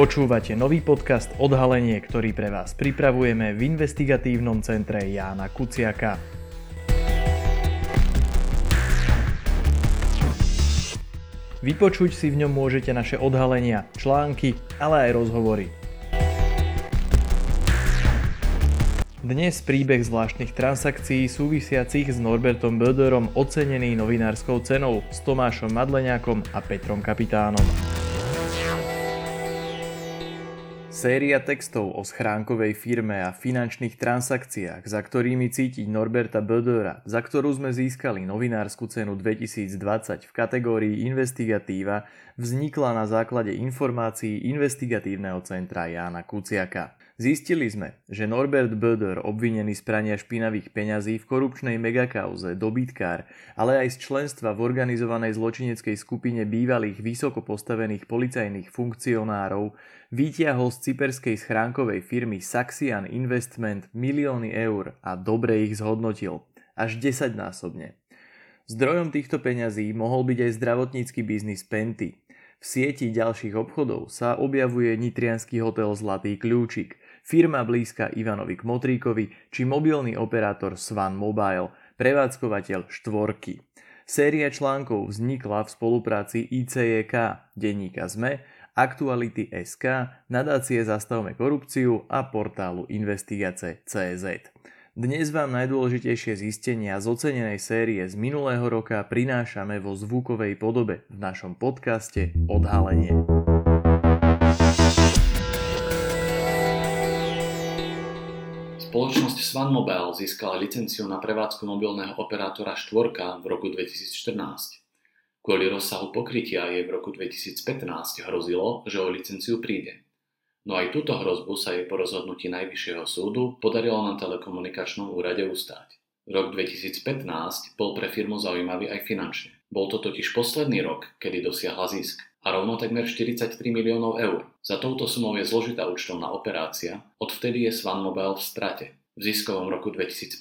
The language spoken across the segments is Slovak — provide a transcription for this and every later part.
Počúvate nový podcast Odhalenie, ktorý pre vás pripravujeme v investigatívnom centre Jána Kuciaka. Vypočuť si v ňom môžete naše odhalenia, články, ale aj rozhovory. Dnes príbeh zvláštnych transakcií súvisiacich s Norbertom Böderom ocenený novinárskou cenou, s Tomášom Madleniakom a Petrom Kapitánom. Séria textov o schránkovej firme a finančných transakciách, za ktorými cítiť Norberta Bödera, za ktorú sme získali novinárskú cenu 2020 v kategórii Investigatíva, vznikla na základe informácií investigatívneho centra Jána Kuciaka. Zistili sme, že Norbert Böder, obvinený z prania špinavých peňazí v korupčnej megakauze dobytkár, ale aj z členstva v organizovanej zločineckej skupine bývalých vysoko postavených policajných funkcionárov, vytiahol z cyperskej schránkovej firmy Saxian Investment milióny eur a dobre ich zhodnotil. Až 10 násobne. Zdrojom týchto peňazí mohol byť aj zdravotnícky biznis Penty. V sieti ďalších obchodov sa objavuje nitrianský hotel Zlatý kľúčik – firma blízka Ivanovi Kmotríkovi či mobilný operátor Swan Mobile, prevádzkovateľ štvorky. Séria článkov vznikla v spolupráci ICJK, denníka ZME, Aktuality SK, nadácie Zastavme korupciu a portálu Investigace CZ. Dnes vám najdôležitejšie zistenia z ocenenej série z minulého roka prinášame vo zvukovej podobe v našom podcaste Odhalenie. Spoločnosť Swan Mobile získala licenciu na prevádzku mobilného operátora štvorka v roku 2014. Kvôli rozsahu pokrytia jej v roku 2015 hrozilo, že o licenciu príde. No aj túto hrozbu sa jej po rozhodnutí Najvyššieho súdu podarilo na telekomunikačnom úrade ustáť. Rok 2015 bol pre firmu zaujímavý aj finančne. Bol to totiž posledný rok, kedy dosiahla zisk a rovno takmer 43 miliónov eur. Za touto sumou je zložitá účtovná operácia, odvtedy je Swan Mobile v strate. V ziskovom roku 2015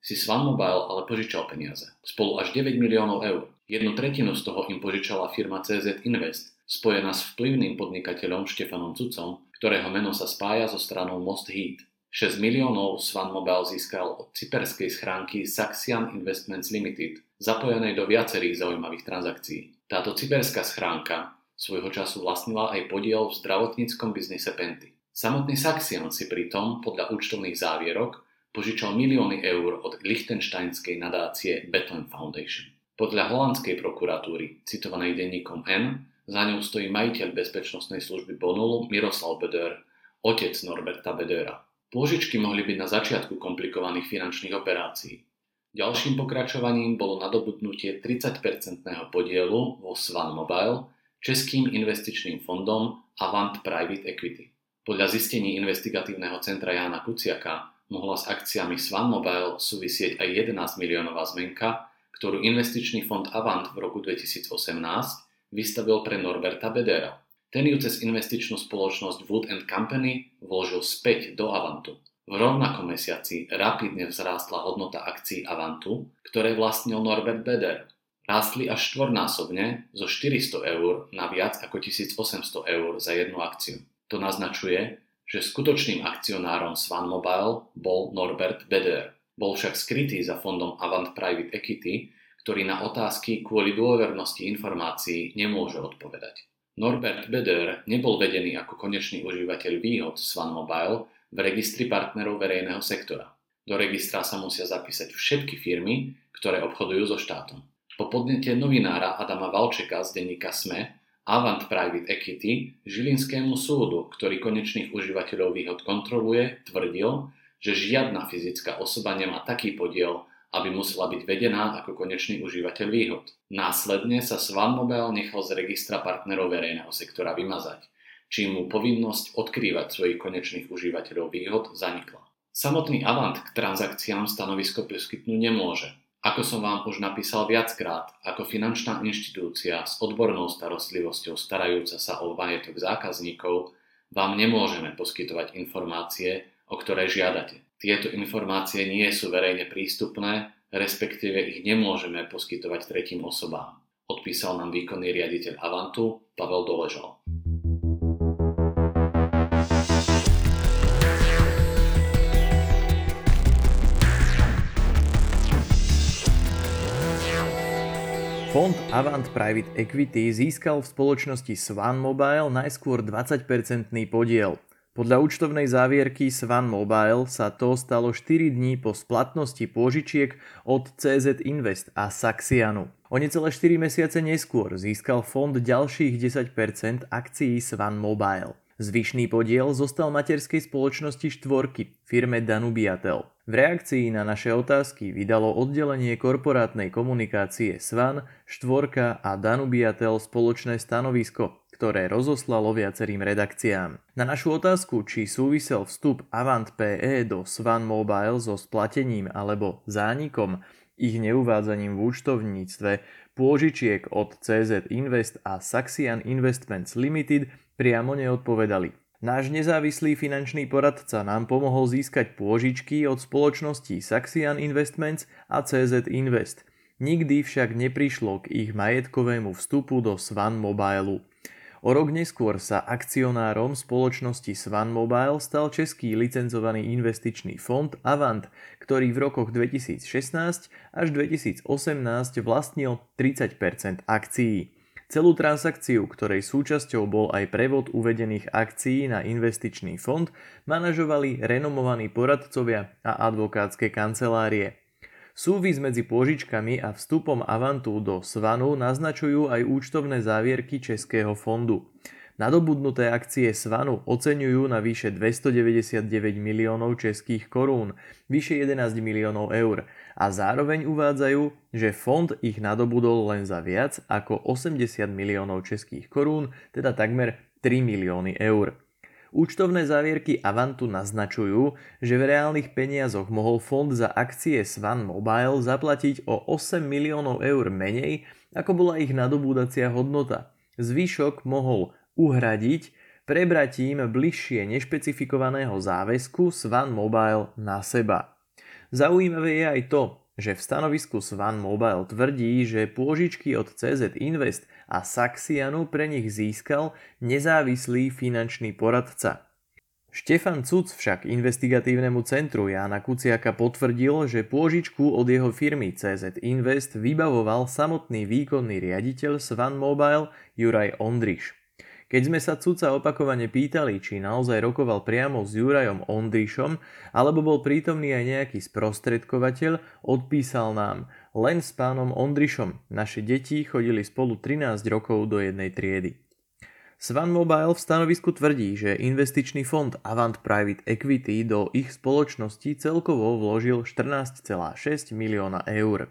si Swan Mobile ale požičal peniaze, spolu až 9 miliónov eur. Jednu tretinu z toho im požičala firma CZ Invest, spojená s vplyvným podnikateľom Štefanom Cucom, ktorého meno sa spája so stranou Most Heat. 6 miliónov Swan Mobile získal od cyperskej schránky Saxian Investments Limited, zapojenej do viacerých zaujímavých transakcií. Táto cyberská schránka svojho času vlastnila aj podiel v zdravotníckom biznise Penty. Samotný Saxion si pritom podľa účtovných závierok požičal milióny eur od lichtensteinskej nadácie Bethlehem Foundation. Podľa holandskej prokuratúry, citovanej denníkom N, za ňou stojí majiteľ bezpečnostnej služby Bonulu Miroslav Beder, otec Norberta Bedera. Pôžičky mohli byť na začiatku komplikovaných finančných operácií. Ďalším pokračovaním bolo nadobudnutie 30-percentného podielu vo Swan Mobile českým investičným fondom Avant Private Equity. Podľa zistení investigatívneho centra Jána Kuciaka mohla s akciami Swan Mobile súvisieť aj 11 miliónová zmenka, ktorú investičný fond Avant v roku 2018 vystavil pre Norberta Bedera. Ten ju cez investičnú spoločnosť Wood Company vložil späť do Avantu. V rovnakom mesiaci rapidne vzrástla hodnota akcií Avantu, ktoré vlastnil Norbert Beder. Rástli až štvornásobne zo 400 eur na viac ako 1800 eur za jednu akciu. To naznačuje, že skutočným akcionárom Swan Mobile bol Norbert Beder. Bol však skrytý za fondom Avant Private Equity, ktorý na otázky kvôli dôvernosti informácií nemôže odpovedať. Norbert Beder nebol vedený ako konečný užívateľ výhod Swan Mobile, v registri partnerov verejného sektora. Do registra sa musia zapísať všetky firmy, ktoré obchodujú so štátom. Po podnete novinára Adama Valčeka z denníka SME Avant Private Equity Žilinskému súdu, ktorý konečných užívateľov výhod kontroluje, tvrdil, že žiadna fyzická osoba nemá taký podiel, aby musela byť vedená ako konečný užívateľ výhod. Následne sa Swan Mobile nechal z registra partnerov verejného sektora vymazať čím mu povinnosť odkrývať svojich konečných užívateľov výhod zanikla. Samotný Avant k transakciám stanovisko poskytnúť nemôže. Ako som vám už napísal viackrát, ako finančná inštitúcia s odbornou starostlivosťou starajúca sa o majetok zákazníkov, vám nemôžeme poskytovať informácie, o ktoré žiadate tieto informácie nie sú verejne prístupné, respektíve ich nemôžeme poskytovať tretím osobám. Odpísal nám výkonný riaditeľ Avantu Pavel Doležal. Fond Avant Private Equity získal v spoločnosti Swan Mobile najskôr 20-percentný podiel. Podľa účtovnej závierky Swan Mobile sa to stalo 4 dní po splatnosti pôžičiek od CZ Invest a Saxianu. O necelé 4 mesiace neskôr získal fond ďalších 10% akcií Swan Mobile. Zvyšný podiel zostal materskej spoločnosti štvorky, firme Danubiatel. V reakcii na naše otázky vydalo oddelenie korporátnej komunikácie Svan, štvorka a Danubiatel spoločné stanovisko, ktoré rozoslalo viacerým redakciám. Na našu otázku, či súvisel vstup Avant PE do Svan Mobile so splatením alebo zánikom, ich neuvádzaním v účtovníctve, pôžičiek od CZ Invest a Saxian Investments Limited priamo neodpovedali. Náš nezávislý finančný poradca nám pomohol získať pôžičky od spoločností Saxian Investments a CZ Invest. Nikdy však neprišlo k ich majetkovému vstupu do Swan Mobile. O rok neskôr sa akcionárom spoločnosti Swan Mobile stal český licencovaný investičný fond Avant, ktorý v rokoch 2016 až 2018 vlastnil 30% akcií. Celú transakciu, ktorej súčasťou bol aj prevod uvedených akcií na investičný fond, manažovali renomovaní poradcovia a advokátske kancelárie. Súvis medzi pôžičkami a vstupom Avantu do Svanu naznačujú aj účtovné závierky Českého fondu. Nadobudnuté akcie Svanu oceňujú na vyše 299 miliónov českých korún, vyše 11 miliónov eur a zároveň uvádzajú, že fond ich nadobudol len za viac ako 80 miliónov českých korún, teda takmer 3 milióny eur. Účtovné závierky Avantu naznačujú, že v reálnych peniazoch mohol fond za akcie Swan Mobile zaplatiť o 8 miliónov eur menej, ako bola ich nadobúdacia hodnota. Zvyšok mohol uhradiť prebratím bližšie nešpecifikovaného záväzku Swan Mobile na seba. Zaujímavé je aj to, že v stanovisku Swan Mobile tvrdí, že pôžičky od CZ Invest a Saxianu pre nich získal nezávislý finančný poradca. Štefan Cuc však investigatívnemu centru Jána Kuciaka potvrdil, že pôžičku od jeho firmy CZ Invest vybavoval samotný výkonný riaditeľ Swan Mobile Juraj Ondriš. Keď sme sa Cuca opakovane pýtali, či naozaj rokoval priamo s Jurajom Ondrišom, alebo bol prítomný aj nejaký sprostredkovateľ, odpísal nám len s pánom Ondrišom. Naše deti chodili spolu 13 rokov do jednej triedy. Svan Mobile v stanovisku tvrdí, že investičný fond Avant Private Equity do ich spoločnosti celkovo vložil 14,6 milióna eur.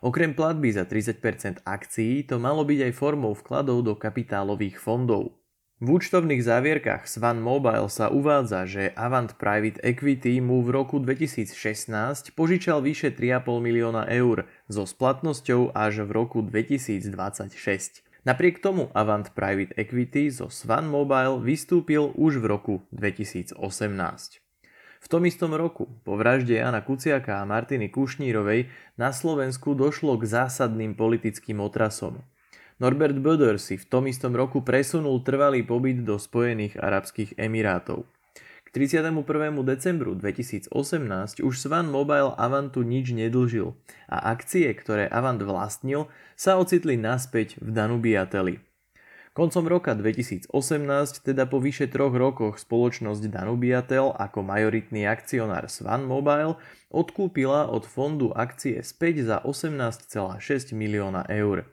Okrem platby za 30% akcií to malo byť aj formou vkladov do kapitálových fondov. V účtovných závierkach Svan Mobile sa uvádza, že Avant Private Equity mu v roku 2016 požičal vyše 3,5 milióna eur so splatnosťou až v roku 2026. Napriek tomu Avant Private Equity zo Svan Mobile vystúpil už v roku 2018. V tom istom roku, po vražde Jana Kuciaka a Martiny Kušnírovej, na Slovensku došlo k zásadným politickým otrasom. Norbert Böder si v tom istom roku presunul trvalý pobyt do Spojených Arabských Emirátov. K 31. decembru 2018 už Svan Mobile Avantu nič nedlžil a akcie, ktoré Avant vlastnil, sa ocitli naspäť v Danubiateli. Koncom roka 2018, teda po vyše troch rokoch spoločnosť Danubiatel ako majoritný akcionár Swan Mobile odkúpila od fondu akcie späť za 18,6 milióna eur.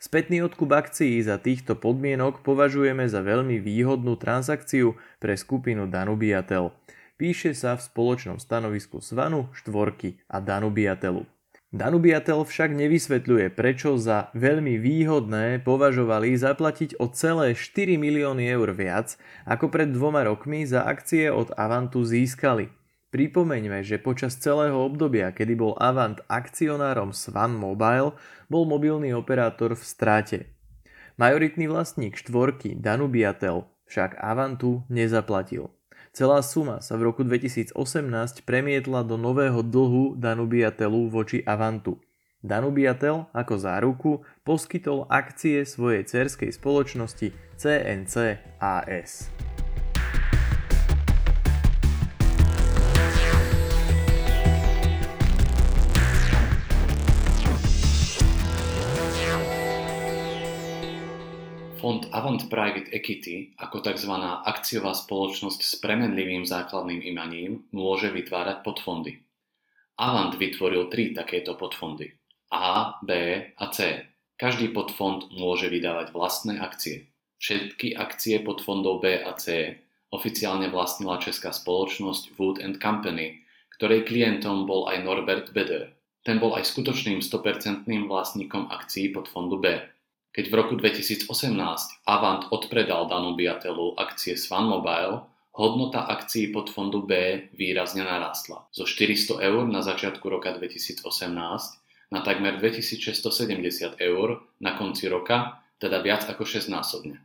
Spätný odkup akcií za týchto podmienok považujeme za veľmi výhodnú transakciu pre skupinu Danubiatel. Píše sa v spoločnom stanovisku Svanu, Štvorky a Danubiatelu. Danubiatel však nevysvetľuje, prečo za veľmi výhodné považovali zaplatiť o celé 4 milióny eur viac, ako pred dvoma rokmi za akcie od Avantu získali. Pripomeňme, že počas celého obdobia, kedy bol Avant akcionárom Swan Mobile, bol mobilný operátor v strate. Majoritný vlastník štvorky Danubiatel však Avantu nezaplatil. Celá suma sa v roku 2018 premietla do nového dlhu Danubiatelu voči Avantu. Danubiatel ako záruku poskytol akcie svojej cerskej spoločnosti CNC AS. Fond Avant Private Equity ako tzv. akciová spoločnosť s premenlivým základným imaním môže vytvárať podfondy. Avant vytvoril tri takéto podfondy. A, B a C. Každý podfond môže vydávať vlastné akcie. Všetky akcie podfondov B a C oficiálne vlastnila česká spoločnosť Wood and Company, ktorej klientom bol aj Norbert Beder. Ten bol aj skutočným 100% vlastníkom akcií podfondu B. Keď v roku 2018 Avant odpredal Danu Biatelu akcie Swan Mobile, hodnota akcií pod fondu B výrazne narastla. Zo 400 eur na začiatku roka 2018 na takmer 2670 eur na konci roka, teda viac ako 6 násobne.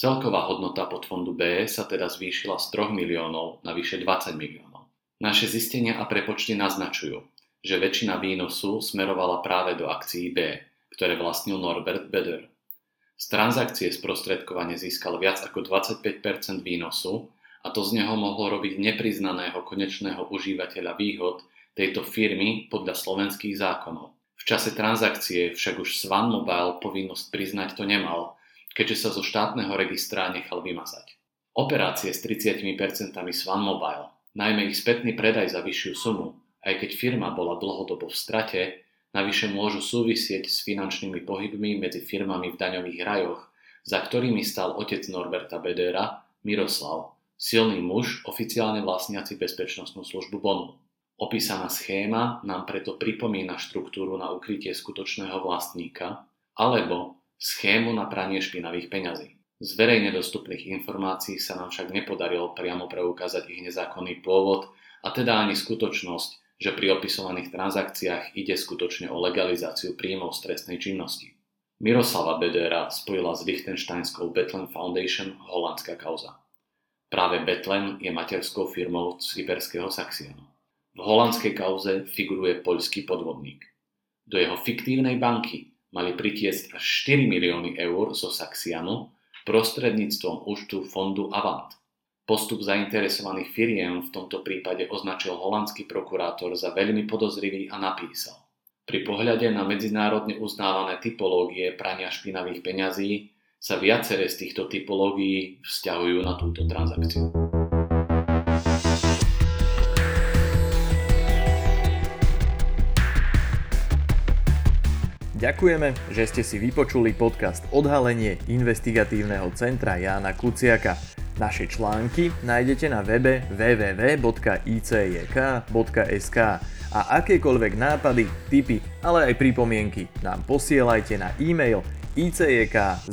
Celková hodnota pod fondu B sa teda zvýšila z 3 miliónov na vyše 20 miliónov. Naše zistenia a prepočty naznačujú, že väčšina výnosu smerovala práve do akcií B, ktoré vlastnil Norbert Beder. Z transakcie sprostredkovane získal viac ako 25% výnosu a to z neho mohlo robiť nepriznaného konečného užívateľa výhod tejto firmy podľa slovenských zákonov. V čase transakcie však už Swan Mobile povinnosť priznať to nemal, keďže sa zo štátneho registra nechal vymazať. Operácie s 30% Swan Mobile, najmä ich spätný predaj za vyššiu sumu, aj keď firma bola dlhodobo v strate, Navyše môžu súvisieť s finančnými pohybmi medzi firmami v daňových rajoch, za ktorými stal otec Norberta Bedera, Miroslav, silný muž, oficiálne vlastniaci bezpečnostnú službu Bonu. Opísaná schéma nám preto pripomína štruktúru na ukrytie skutočného vlastníka alebo schému na pranie špinavých peňazí. Z verejne dostupných informácií sa nám však nepodarilo priamo preukázať ich nezákonný pôvod a teda ani skutočnosť, že pri opisovaných transakciách ide skutočne o legalizáciu príjmov z trestnej činnosti. Miroslava Bedera spojila s Liechtensteinskou Betlen Foundation holandská kauza. Práve Betlen je materskou firmou cyperského Saxianu. V holandskej kauze figuruje poľský podvodník. Do jeho fiktívnej banky mali pritiesť až 4 milióny eur zo Saxianu prostredníctvom účtu fondu Avant. Postup zainteresovaných firiem v tomto prípade označil holandský prokurátor za veľmi podozrivý a napísal. Pri pohľade na medzinárodne uznávané typológie prania špinavých peňazí sa viaceré z týchto typológií vzťahujú na túto transakciu. Ďakujeme, že ste si vypočuli podcast Odhalenie investigatívneho centra Jána Kuciaka. Naše články nájdete na webe www.icjk.sk a akékoľvek nápady, tipy, ale aj pripomienky nám posielajte na e-mail icjk.icjk.sk.